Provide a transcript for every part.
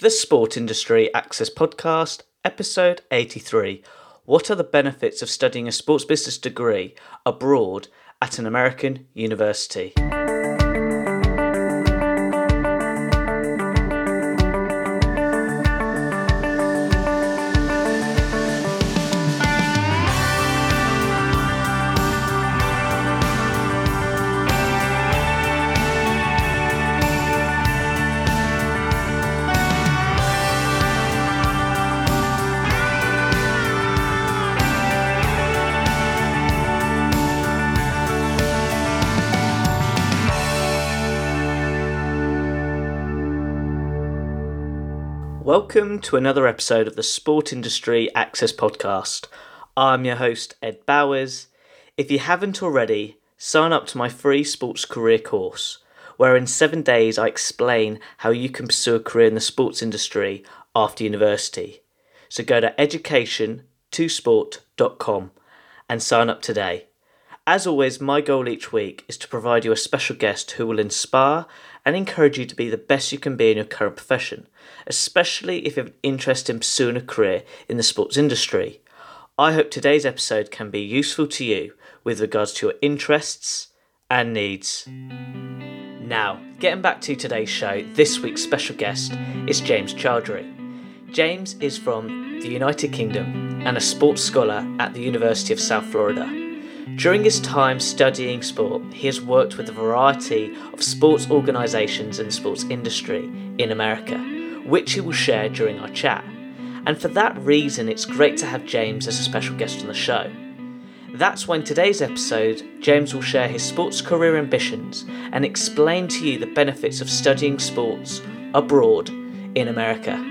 The Sport Industry Access Podcast, episode 83. What are the benefits of studying a sports business degree abroad at an American university? Welcome to another episode of the Sport Industry Access Podcast. I'm your host, Ed Bowers. If you haven't already, sign up to my free sports career course, where in seven days I explain how you can pursue a career in the sports industry after university. So go to education2sport.com and sign up today. As always, my goal each week is to provide you a special guest who will inspire and encourage you to be the best you can be in your current profession, especially if you have an interest in pursuing a career in the sports industry. I hope today's episode can be useful to you with regards to your interests and needs. Now, getting back to today's show, this week's special guest is James Chaudry. James is from the United Kingdom and a sports scholar at the University of South Florida. During his time studying sport, he has worked with a variety of sports organisations and sports industry in America, which he will share during our chat. And for that reason, it's great to have James as a special guest on the show. That's when today's episode, James will share his sports career ambitions and explain to you the benefits of studying sports abroad in America.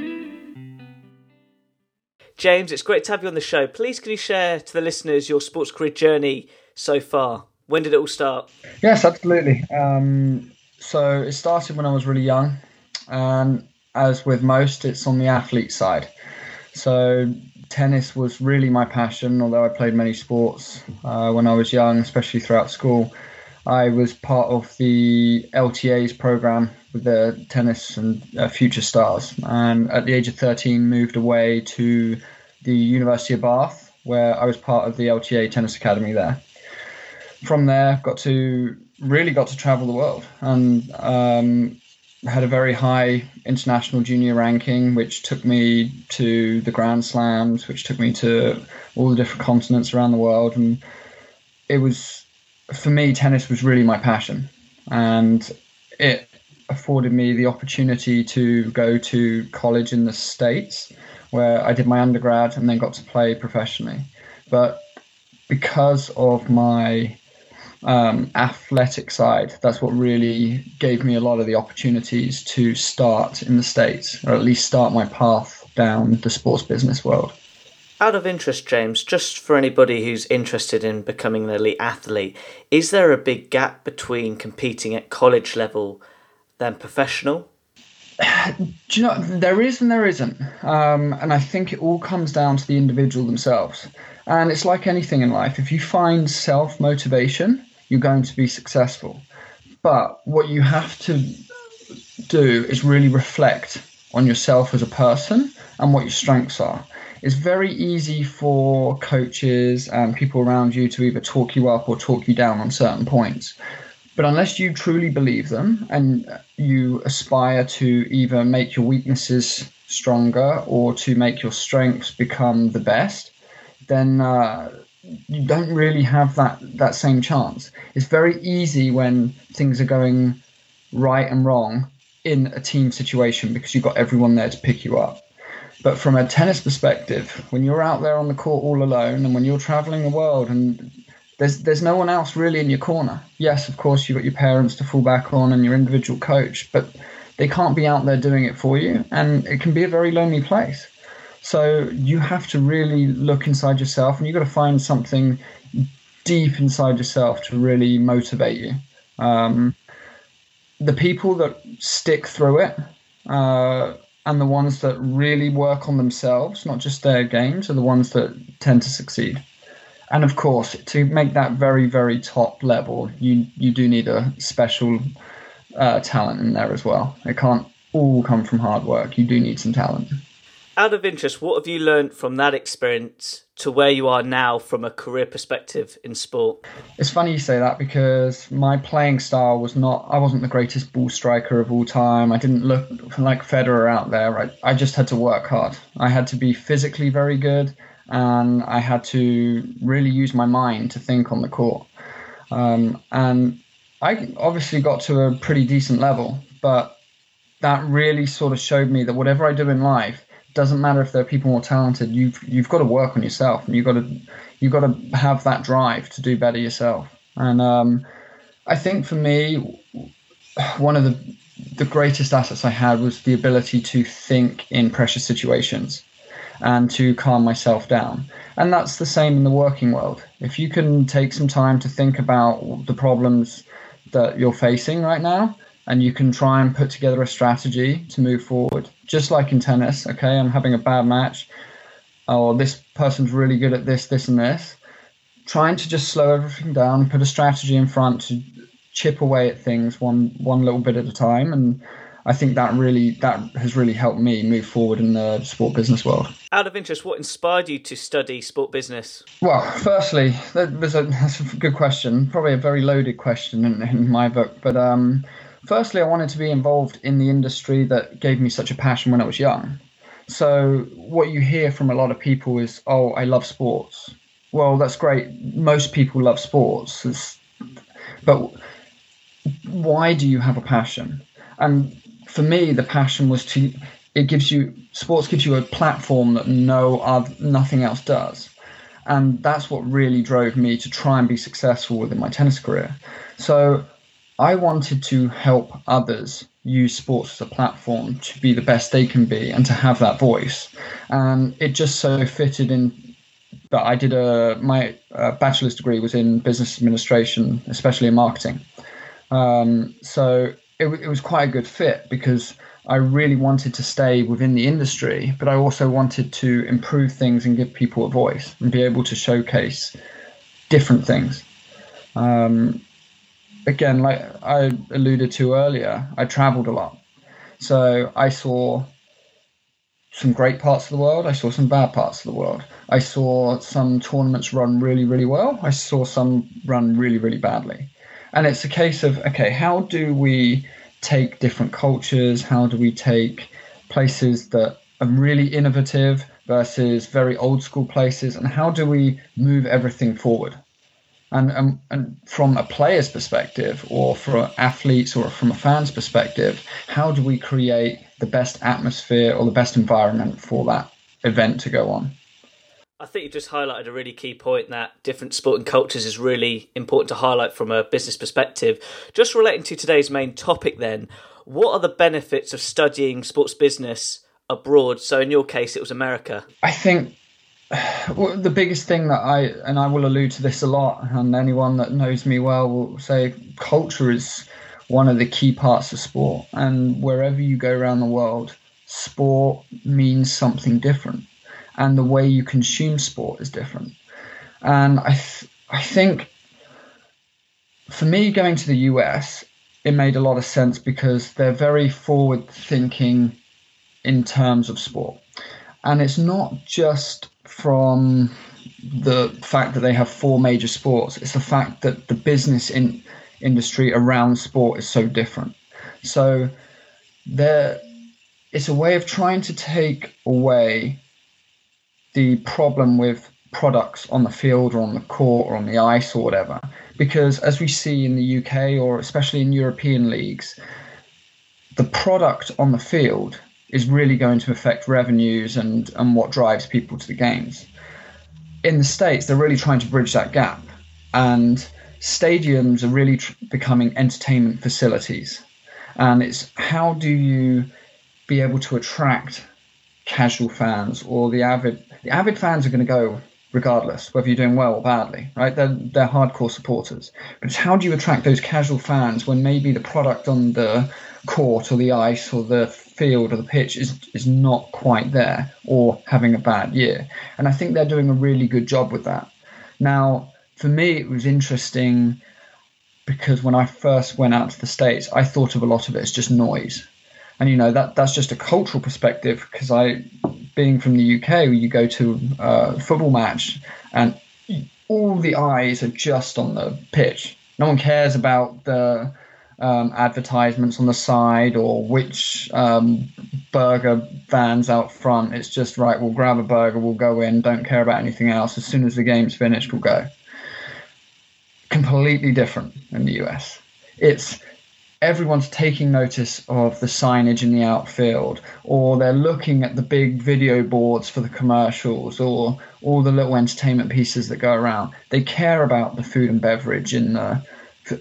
James, it's great to have you on the show. Please, can you share to the listeners your sports career journey so far? When did it all start? Yes, absolutely. Um, so it started when I was really young, and as with most, it's on the athlete side. So tennis was really my passion, although I played many sports uh, when I was young, especially throughout school. I was part of the LTA's program with the tennis and uh, future stars, and at the age of 13, moved away to the University of Bath, where I was part of the LTA Tennis Academy there from there, got to really got to travel the world and um, had a very high international junior ranking, which took me to the Grand Slams, which took me to all the different continents around the world. And it was, for me, tennis was really my passion. And it afforded me the opportunity to go to college in the States, where I did my undergrad and then got to play professionally. But because of my um, athletic side, that's what really gave me a lot of the opportunities to start in the States, or at least start my path down the sports business world. Out of interest, James, just for anybody who's interested in becoming an elite athlete, is there a big gap between competing at college level than professional? Do you know, there is and there isn't. Um, and I think it all comes down to the individual themselves. And it's like anything in life. If you find self motivation, you're going to be successful. But what you have to do is really reflect on yourself as a person and what your strengths are. It's very easy for coaches and people around you to either talk you up or talk you down on certain points. But unless you truly believe them and you aspire to either make your weaknesses stronger or to make your strengths become the best, then uh, you don't really have that that same chance. It's very easy when things are going right and wrong in a team situation because you've got everyone there to pick you up. But from a tennis perspective, when you're out there on the court all alone and when you're traveling the world and there's there's no one else really in your corner. Yes, of course you've got your parents to fall back on and your individual coach, but they can't be out there doing it for you and it can be a very lonely place. So you have to really look inside yourself and you've got to find something deep inside yourself to really motivate you. Um, the people that stick through it uh, and the ones that really work on themselves, not just their games, are the ones that tend to succeed. And of course, to make that very, very top level, you you do need a special uh, talent in there as well. It can't all come from hard work. You do need some talent. Out of interest, what have you learned from that experience to where you are now from a career perspective in sport? It's funny you say that because my playing style was not, I wasn't the greatest ball striker of all time. I didn't look like Federer out there. I, I just had to work hard. I had to be physically very good and I had to really use my mind to think on the court. Um, and I obviously got to a pretty decent level, but that really sort of showed me that whatever I do in life doesn't matter if there are people more talented. You've you've got to work on yourself, and you've got to you've got to have that drive to do better yourself. And um, I think for me, one of the the greatest assets I had was the ability to think in pressure situations and to calm myself down. And that's the same in the working world. If you can take some time to think about the problems that you're facing right now, and you can try and put together a strategy to move forward, just like in tennis. Okay, I'm having a bad match, or this person's really good at this, this, and this. Trying to just slow everything down, put a strategy in front to chip away at things one one little bit at a time, and I think that really that has really helped me move forward in the sport business world. Out of interest, what inspired you to study sport business? Well, firstly, that was a, that's a good question. Probably a very loaded question in, in my book, but um, firstly, I wanted to be involved in the industry that gave me such a passion when I was young. So what you hear from a lot of people is, "Oh, I love sports." Well, that's great. Most people love sports, it's, but why do you have a passion? And for me, the passion was to it gives you sports gives you a platform that no other, nothing else does, and that's what really drove me to try and be successful within my tennis career. So I wanted to help others use sports as a platform to be the best they can be and to have that voice, and it just so fitted in. But I did a my uh, bachelor's degree was in business administration, especially in marketing. Um, so it, it was quite a good fit because I really wanted to stay within the industry, but I also wanted to improve things and give people a voice and be able to showcase different things. Um, again, like I alluded to earlier, I traveled a lot. So I saw some great parts of the world. I saw some bad parts of the world. I saw some tournaments run really, really well. I saw some run really, really badly. And it's a case of okay, how do we take different cultures? How do we take places that are really innovative versus very old school places? And how do we move everything forward? And, and, and from a player's perspective, or for athletes, or from a fan's perspective, how do we create the best atmosphere or the best environment for that event to go on? I think you just highlighted a really key point that different sporting cultures is really important to highlight from a business perspective. Just relating to today's main topic, then, what are the benefits of studying sports business abroad? So, in your case, it was America. I think well, the biggest thing that I, and I will allude to this a lot, and anyone that knows me well will say culture is one of the key parts of sport. And wherever you go around the world, sport means something different and the way you consume sport is different. And I, th- I think for me, going to the US, it made a lot of sense because they're very forward thinking in terms of sport. And it's not just from the fact that they have four major sports, it's the fact that the business in, industry around sport is so different. So there, it's a way of trying to take away the problem with products on the field or on the court or on the ice or whatever. Because as we see in the UK or especially in European leagues, the product on the field is really going to affect revenues and, and what drives people to the games. In the States, they're really trying to bridge that gap. And stadiums are really tr- becoming entertainment facilities. And it's how do you be able to attract casual fans or the avid the avid fans are going to go regardless whether you're doing well or badly, right? They're, they're hardcore supporters. But it's how do you attract those casual fans when maybe the product on the court or the ice or the field or the pitch is, is not quite there or having a bad year? And I think they're doing a really good job with that. Now, for me, it was interesting because when I first went out to the States, I thought of a lot of it as just noise. And you know that that's just a cultural perspective because I, being from the UK, you go to a football match and all the eyes are just on the pitch. No one cares about the um, advertisements on the side or which um, burger vans out front. It's just right. We'll grab a burger. We'll go in. Don't care about anything else. As soon as the game's finished, we'll go. Completely different in the US. It's everyone's taking notice of the signage in the outfield, or they're looking at the big video boards for the commercials, or all the little entertainment pieces that go around. They care about the food and beverage in the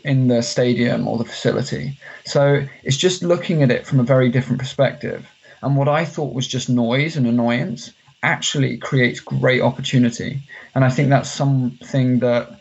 in the stadium or the facility. So it's just looking at it from a very different perspective. And what I thought was just noise and annoyance actually creates great opportunity. And I think that's something that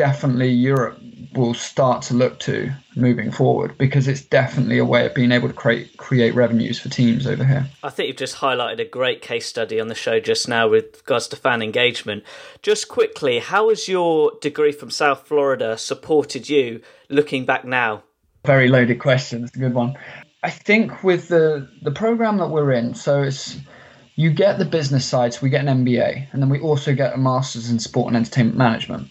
definitely Europe will start to look to moving forward because it's definitely a way of being able to create create revenues for teams over here. I think you've just highlighted a great case study on the show just now with regards to fan engagement. Just quickly, how has your degree from South Florida supported you looking back now? Very loaded question. It's a good one. I think with the the program that we're in, so it's you get the business side, so we get an MBA, and then we also get a master's in sport and entertainment management.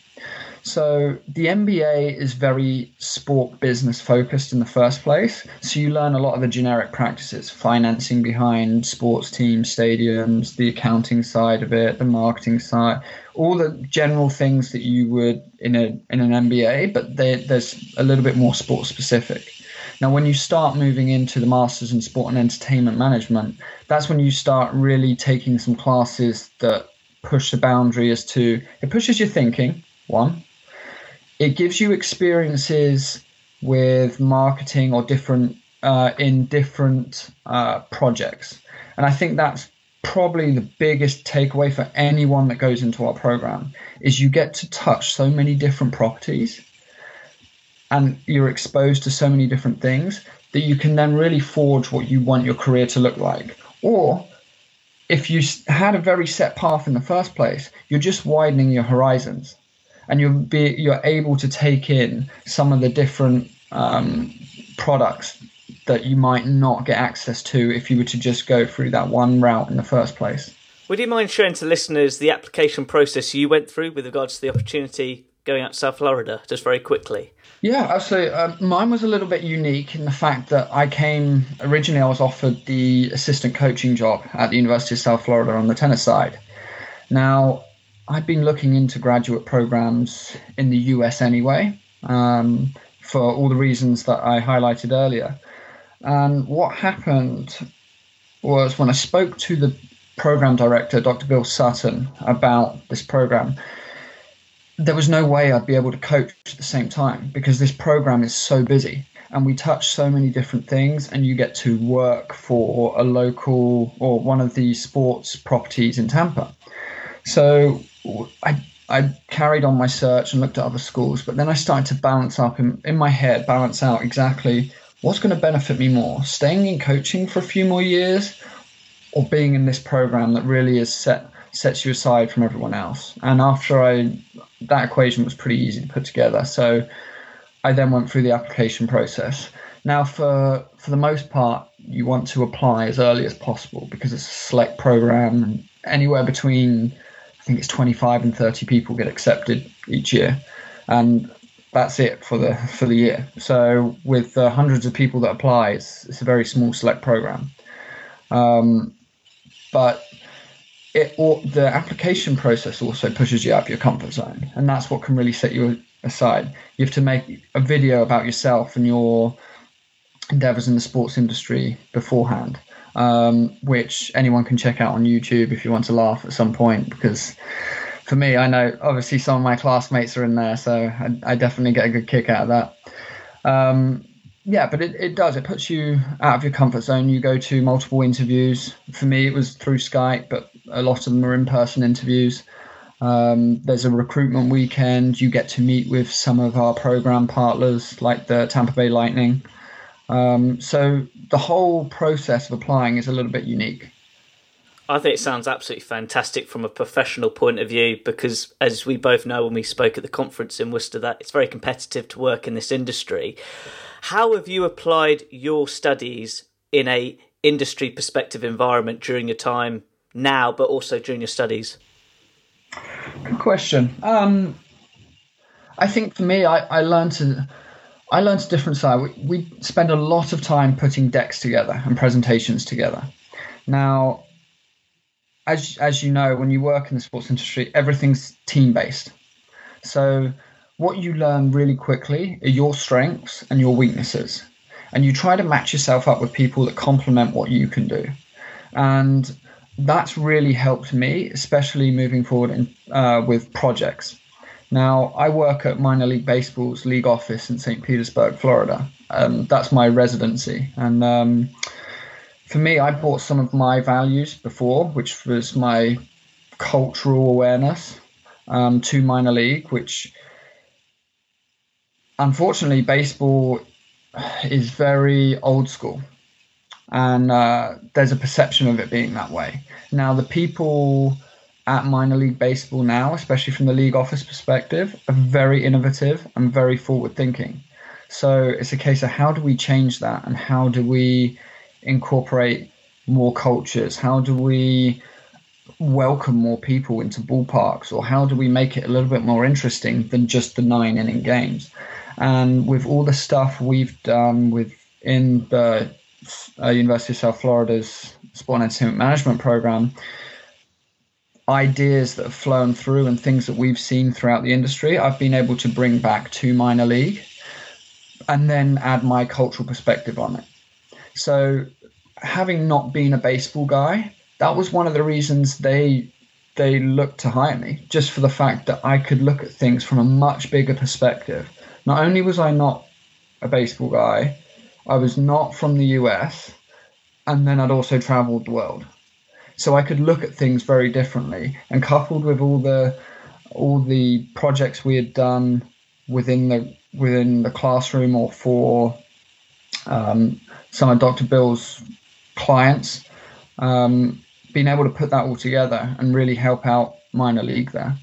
So the MBA is very sport business focused in the first place. So you learn a lot of the generic practices, financing behind sports teams, stadiums, the accounting side of it, the marketing side, all the general things that you would in a in an MBA, but they, there's a little bit more sport specific. Now, when you start moving into the Masters in Sport and Entertainment Management, that's when you start really taking some classes that push the boundary as to it pushes your thinking, one, it gives you experiences with marketing or different uh, in different uh, projects, and I think that's probably the biggest takeaway for anyone that goes into our program is you get to touch so many different properties and you're exposed to so many different things that you can then really forge what you want your career to look like. Or if you had a very set path in the first place you're just widening your horizons and you'll be you're able to take in some of the different um, products that you might not get access to if you were to just go through that one route in the first place. Would you mind sharing to listeners the application process you went through with regards to the opportunity going out to South Florida, just very quickly? Yeah, absolutely. Uh, mine was a little bit unique in the fact that I came originally. I was offered the assistant coaching job at the University of South Florida on the tennis side. Now, I'd been looking into graduate programs in the US anyway, um, for all the reasons that I highlighted earlier. And what happened was when I spoke to the program director, Dr. Bill Sutton, about this program, there was no way I'd be able to coach at the same time because this program is so busy and we touch so many different things and you get to work for a local or one of the sports properties in Tampa. So I I carried on my search and looked at other schools, but then I started to balance up in, in my head, balance out exactly what's going to benefit me more, staying in coaching for a few more years, or being in this program that really is set sets you aside from everyone else. And after I that equation was pretty easy to put together, so I then went through the application process. Now, for for the most part, you want to apply as early as possible because it's a select program, anywhere between think it's 25 and 30 people get accepted each year, and that's it for the for the year. So with uh, hundreds of people that apply, it's, it's a very small select program. Um, but it or the application process also pushes you out of your comfort zone, and that's what can really set you aside. You have to make a video about yourself and your endeavors in the sports industry beforehand um, which anyone can check out on YouTube if you want to laugh at some point. Because for me, I know obviously some of my classmates are in there, so I, I definitely get a good kick out of that. Um, yeah, but it, it does. It puts you out of your comfort zone. You go to multiple interviews. For me, it was through Skype, but a lot of them are in person interviews. Um, there's a recruitment weekend. You get to meet with some of our program partners, like the Tampa Bay Lightning. Um, so the whole process of applying is a little bit unique. I think it sounds absolutely fantastic from a professional point of view because, as we both know when we spoke at the conference in Worcester, that it's very competitive to work in this industry. How have you applied your studies in a industry perspective environment during your time now, but also during your studies? Good question. Um, I think for me, I, I learned to I learned a different side. We, we spend a lot of time putting decks together and presentations together. Now, as as you know, when you work in the sports industry, everything's team based. So what you learn really quickly are your strengths and your weaknesses, and you try to match yourself up with people that complement what you can do, and that's really helped me, especially moving forward in, uh, with projects. Now, I work at minor league baseball's league office in St. Petersburg, Florida. Um, that's my residency, and um, for me, I brought some of my values before, which was my cultural awareness, um, to minor league, which unfortunately baseball is very old school, and uh, there's a perception of it being that way. Now, the people at minor league baseball now, especially from the league office perspective, are very innovative and very forward thinking. So it's a case of how do we change that and how do we incorporate more cultures? How do we welcome more people into ballparks? Or how do we make it a little bit more interesting than just the nine inning games? And with all the stuff we've done within the uh, University of South Florida's Sport and Entertainment Management program, ideas that have flown through and things that we've seen throughout the industry, I've been able to bring back to minor league and then add my cultural perspective on it. So, having not been a baseball guy, that was one of the reasons they they looked to hire me, just for the fact that I could look at things from a much bigger perspective. Not only was I not a baseball guy, I was not from the US, and then I'd also traveled the world. So I could look at things very differently. And coupled with all the all the projects we had done within the within the classroom or for um, some of Dr. Bill's clients, um, being able to put that all together and really help out minor league there.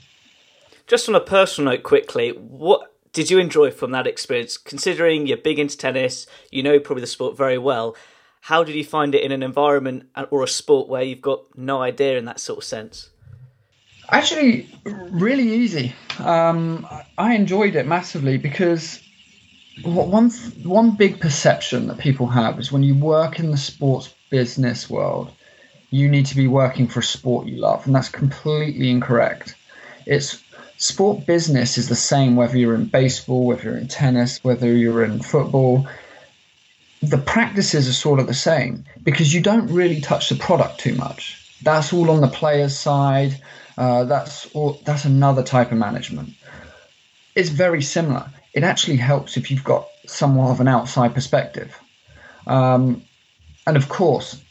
Just on a personal note, quickly, what did you enjoy from that experience? Considering you're big into tennis, you know probably the sport very well. How did you find it in an environment or a sport where you've got no idea in that sort of sense? Actually, really easy. Um, I enjoyed it massively because one one big perception that people have is when you work in the sports business world, you need to be working for a sport you love, and that's completely incorrect. It's sport business is the same whether you're in baseball, whether you're in tennis, whether you're in football. The practices are sort of the same because you don't really touch the product too much. That's all on the player's side. Uh, that's all, that's another type of management. It's very similar. It actually helps if you've got somewhat of an outside perspective. Um, and of course,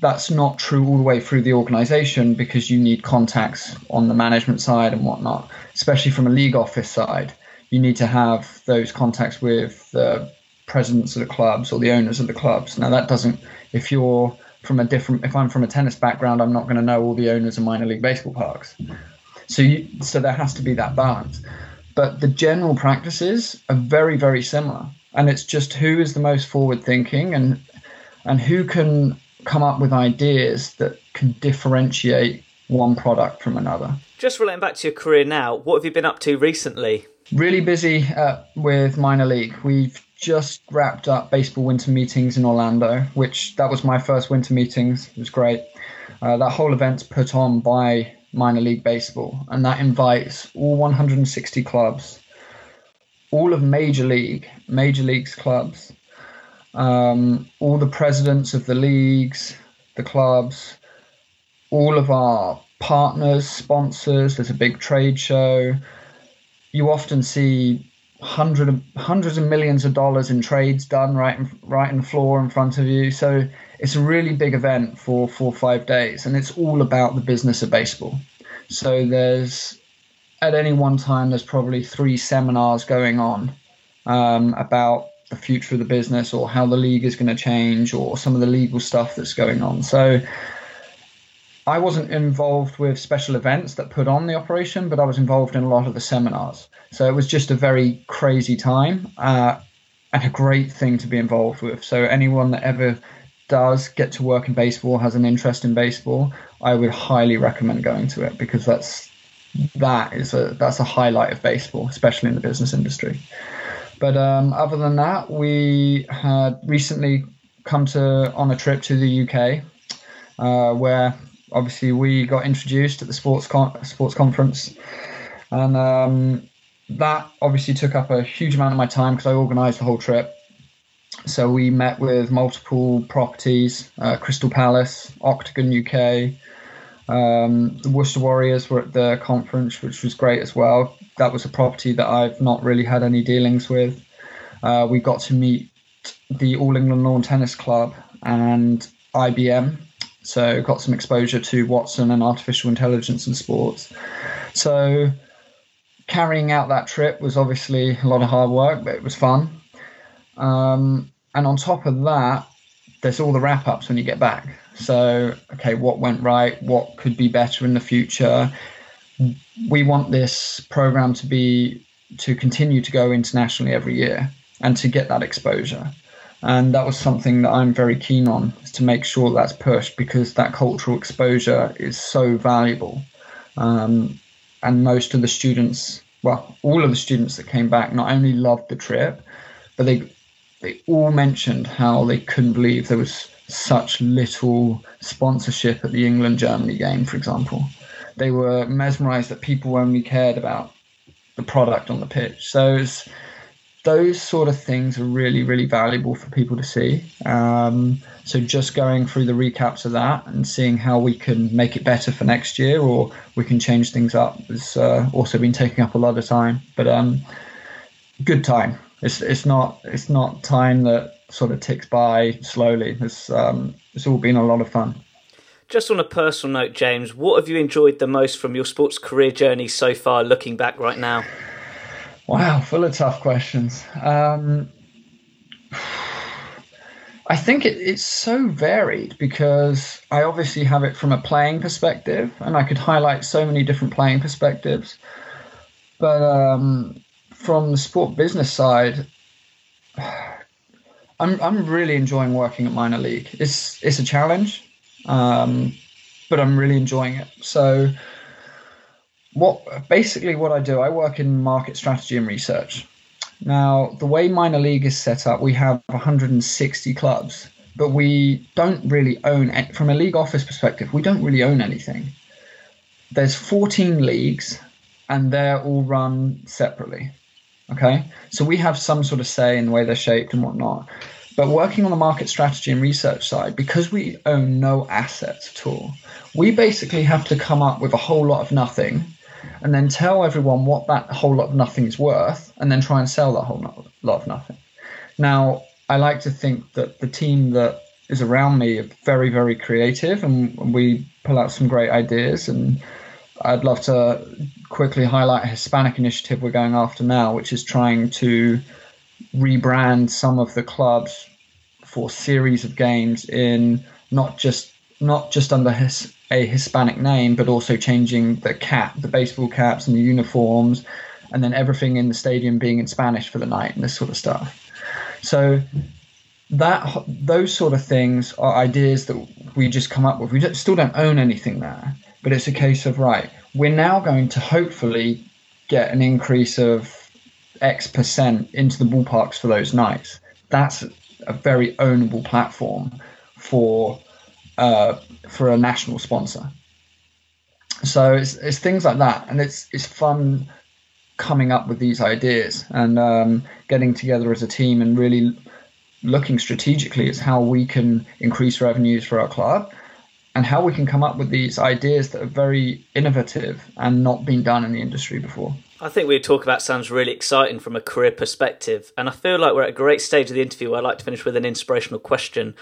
that's not true all the way through the organization because you need contacts on the management side and whatnot, especially from a league office side. You need to have those contacts with the presidents of the clubs or the owners of the clubs. Now, that doesn't, if you're from a different, if I'm from a tennis background, I'm not going to know all the owners of minor league baseball parks. So, you, so there has to be that balance. But the general practices are very, very similar. And it's just who is the most forward thinking and and who can come up with ideas that can differentiate one product from another. Just relating back to your career now, what have you been up to recently? Really busy uh, with minor league. We've just wrapped up baseball winter meetings in Orlando, which that was my first winter meetings. It was great. Uh, that whole event's put on by minor league baseball, and that invites all 160 clubs, all of major league, major leagues clubs, um, all the presidents of the leagues, the clubs, all of our partners, sponsors. There's a big trade show. You often see hundred hundreds of millions of dollars in trades done right in, right in the floor in front of you. So it's a really big event for four or five days, and it's all about the business of baseball. So there's at any one time there's probably three seminars going on um, about the future of the business or how the league is going to change or some of the legal stuff that's going on. So I wasn't involved with special events that put on the operation, but I was involved in a lot of the seminars. So it was just a very crazy time uh, and a great thing to be involved with. So anyone that ever does get to work in baseball, has an interest in baseball, I would highly recommend going to it because that's that is a that's a highlight of baseball, especially in the business industry. But um, other than that, we had recently come to on a trip to the UK, uh, where obviously we got introduced at the sports con- sports conference, and um, that obviously took up a huge amount of my time because I organised the whole trip. So we met with multiple properties: uh, Crystal Palace, Octagon UK. Um, the Worcester Warriors were at the conference, which was great as well. That was a property that I've not really had any dealings with. Uh, we got to meet the All England Lawn Tennis Club and IBM, so got some exposure to Watson and artificial intelligence and sports. So carrying out that trip was obviously a lot of hard work, but it was fun. Um, and on top of that, there's all the wrap ups when you get back. So, okay, what went right? What could be better in the future? We want this program to be to continue to go internationally every year and to get that exposure. And that was something that I'm very keen on is to make sure that's pushed because that cultural exposure is so valuable. Um, and most of the students, well, all of the students that came back not only loved the trip, but they they all mentioned how they couldn't believe there was such little sponsorship at the England Germany game, for example. They were mesmerized that people only cared about the product on the pitch. So was, those sort of things are really, really valuable for people to see. Um, so just going through the recaps of that and seeing how we can make it better for next year or we can change things up has uh, also been taking up a lot of time. But um, good time. It's it's not it's not time that sort of ticks by slowly. It's um, it's all been a lot of fun. Just on a personal note, James, what have you enjoyed the most from your sports career journey so far, looking back right now? Wow, full of tough questions. Um, I think it, it's so varied because I obviously have it from a playing perspective, and I could highlight so many different playing perspectives. But um, from the sport business side, I'm I'm really enjoying working at minor league. It's it's a challenge, um, but I'm really enjoying it. So, what basically what I do, I work in market strategy and research. Now, the way minor league is set up, we have 160 clubs, but we don't really own, from a league office perspective, we don't really own anything. There's 14 leagues, and they're all run separately. Okay, so we have some sort of say in the way they're shaped and whatnot. But working on the market strategy and research side, because we own no assets at all, we basically have to come up with a whole lot of nothing and then tell everyone what that whole lot of nothing is worth and then try and sell that whole lot of nothing. Now, I like to think that the team that is around me are very, very creative and we pull out some great ideas. And I'd love to quickly highlight a Hispanic initiative we're going after now, which is trying to rebrand some of the clubs for series of games in not just not just under his, a Hispanic name, but also changing the cap, the baseball caps, and the uniforms, and then everything in the stadium being in Spanish for the night and this sort of stuff. So that those sort of things are ideas that we just come up with. We don't, still don't own anything there, but it's a case of right. We're now going to hopefully get an increase of X percent into the ballparks for those nights. That's a very ownable platform for uh, for a national sponsor. So it's, it's things like that, and it's it's fun coming up with these ideas and um, getting together as a team and really looking strategically at how we can increase revenues for our club and how we can come up with these ideas that are very innovative and not been done in the industry before. I think we talk about sounds really exciting from a career perspective, and I feel like we're at a great stage of the interview I'd like to finish with an inspirational question.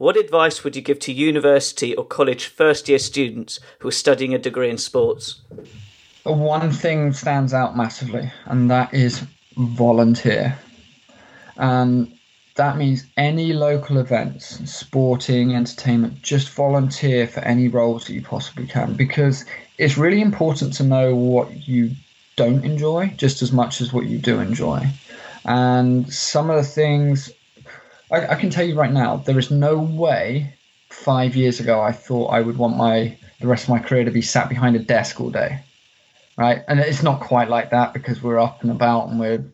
What advice would you give to university or college first year students who are studying a degree in sports? One thing stands out massively, and that is volunteer. And that means any local events, sporting, entertainment, just volunteer for any roles that you possibly can because it's really important to know what you don't enjoy just as much as what you do enjoy. And some of the things, I, I can tell you right now, there is no way five years ago I thought I would want my the rest of my career to be sat behind a desk all day, right? And it's not quite like that because we're up and about and we're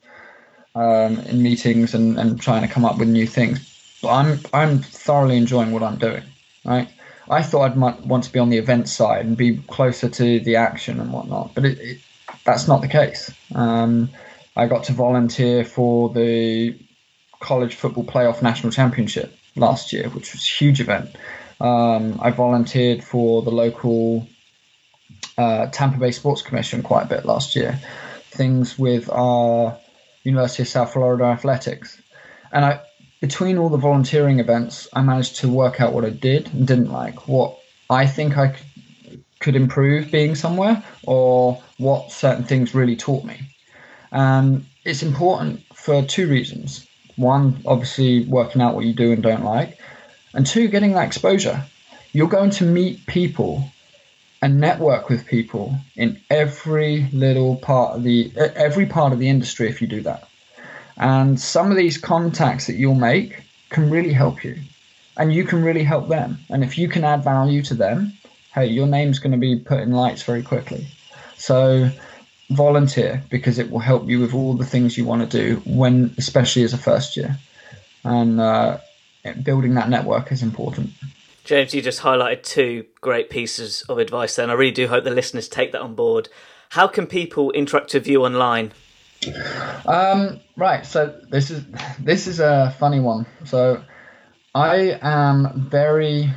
um, in meetings and, and trying to come up with new things. But I'm I'm thoroughly enjoying what I'm doing, right? I thought I'd might want to be on the event side and be closer to the action and whatnot, but it, it, that's not the case. Um, I got to volunteer for the college football playoff national championship last year, which was a huge event. Um, I volunteered for the local uh, Tampa Bay Sports Commission quite a bit last year. Things with our University of South Florida athletics, and I between all the volunteering events, I managed to work out what I did and didn't like, what I think I could improve being somewhere, or what certain things really taught me. And it's important for two reasons. One, obviously working out what you do and don't like, and two, getting that exposure. You're going to meet people and network with people in every little part of the every part of the industry if you do that. And some of these contacts that you'll make can really help you, and you can really help them. And if you can add value to them, hey, your name's going to be put in lights very quickly. So volunteer because it will help you with all the things you want to do when, especially as a first year. And uh, building that network is important. James, you just highlighted two great pieces of advice there, and I really do hope the listeners take that on board. How can people interact with you online? Um, right. So this is this is a funny one. So I am very,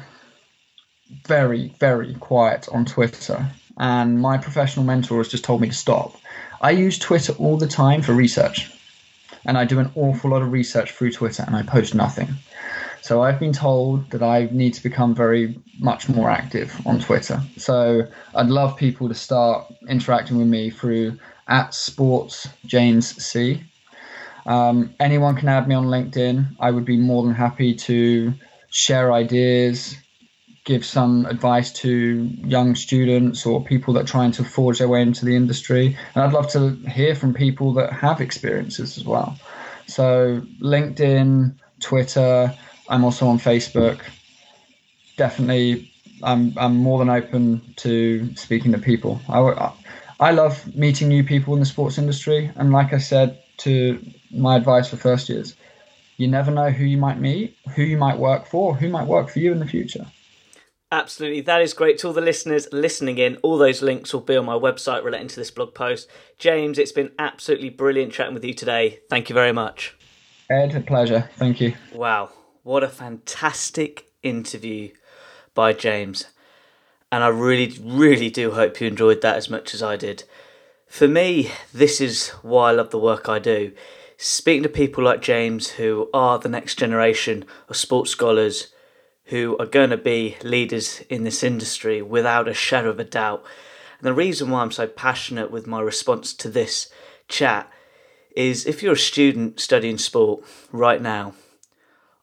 very, very quiet on Twitter, and my professional mentor has just told me to stop. I use Twitter all the time for research, and I do an awful lot of research through Twitter, and I post nothing. So I've been told that I need to become very much more active on Twitter. So I'd love people to start interacting with me through at Sports James C. Um, anyone can add me on LinkedIn. I would be more than happy to share ideas, give some advice to young students or people that are trying to forge their way into the industry. And I'd love to hear from people that have experiences as well. So, LinkedIn, Twitter, I'm also on Facebook. Definitely, I'm, I'm more than open to speaking to people. I, I love meeting new people in the sports industry, and like I said to my advice for first years, you never know who you might meet, who you might work for, who might work for you in the future. Absolutely, that is great. To all the listeners listening in, all those links will be on my website relating to this blog post. James, it's been absolutely brilliant chatting with you today. Thank you very much. Ed, a pleasure. Thank you. Wow, what a fantastic interview by James and I really, really do hope you enjoyed that as much as I did. For me, this is why I love the work I do. Speaking to people like James, who are the next generation of sports scholars, who are going to be leaders in this industry without a shadow of a doubt. And the reason why I'm so passionate with my response to this chat is if you're a student studying sport right now,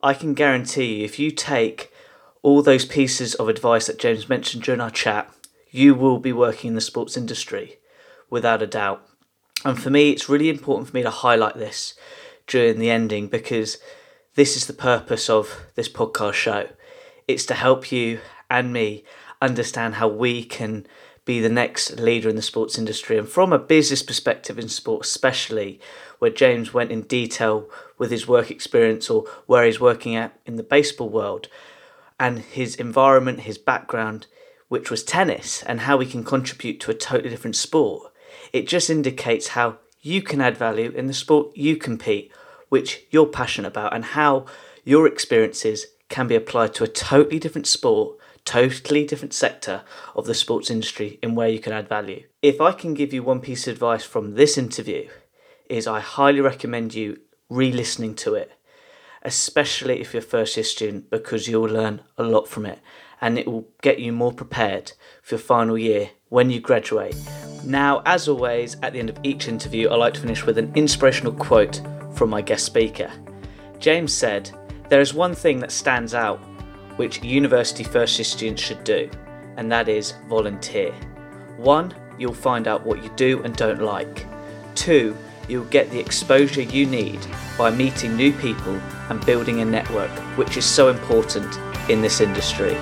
I can guarantee you if you take all those pieces of advice that James mentioned during our chat, you will be working in the sports industry without a doubt. And for me, it's really important for me to highlight this during the ending because this is the purpose of this podcast show. It's to help you and me understand how we can be the next leader in the sports industry. And from a business perspective in sports, especially where James went in detail with his work experience or where he's working at in the baseball world, and his environment, his background, which was tennis, and how we can contribute to a totally different sport. It just indicates how you can add value in the sport you compete, which you're passionate about, and how your experiences can be applied to a totally different sport, totally different sector of the sports industry in where you can add value. If I can give you one piece of advice from this interview, is I highly recommend you re-listening to it especially if you're a first year student, because you'll learn a lot from it and it will get you more prepared for your final year when you graduate. Now, as always, at the end of each interview, I like to finish with an inspirational quote from my guest speaker. James said, There is one thing that stands out which university first year students should do, and that is volunteer. One, you'll find out what you do and don't like. Two, you'll get the exposure you need by meeting new people and building a network, which is so important in this industry.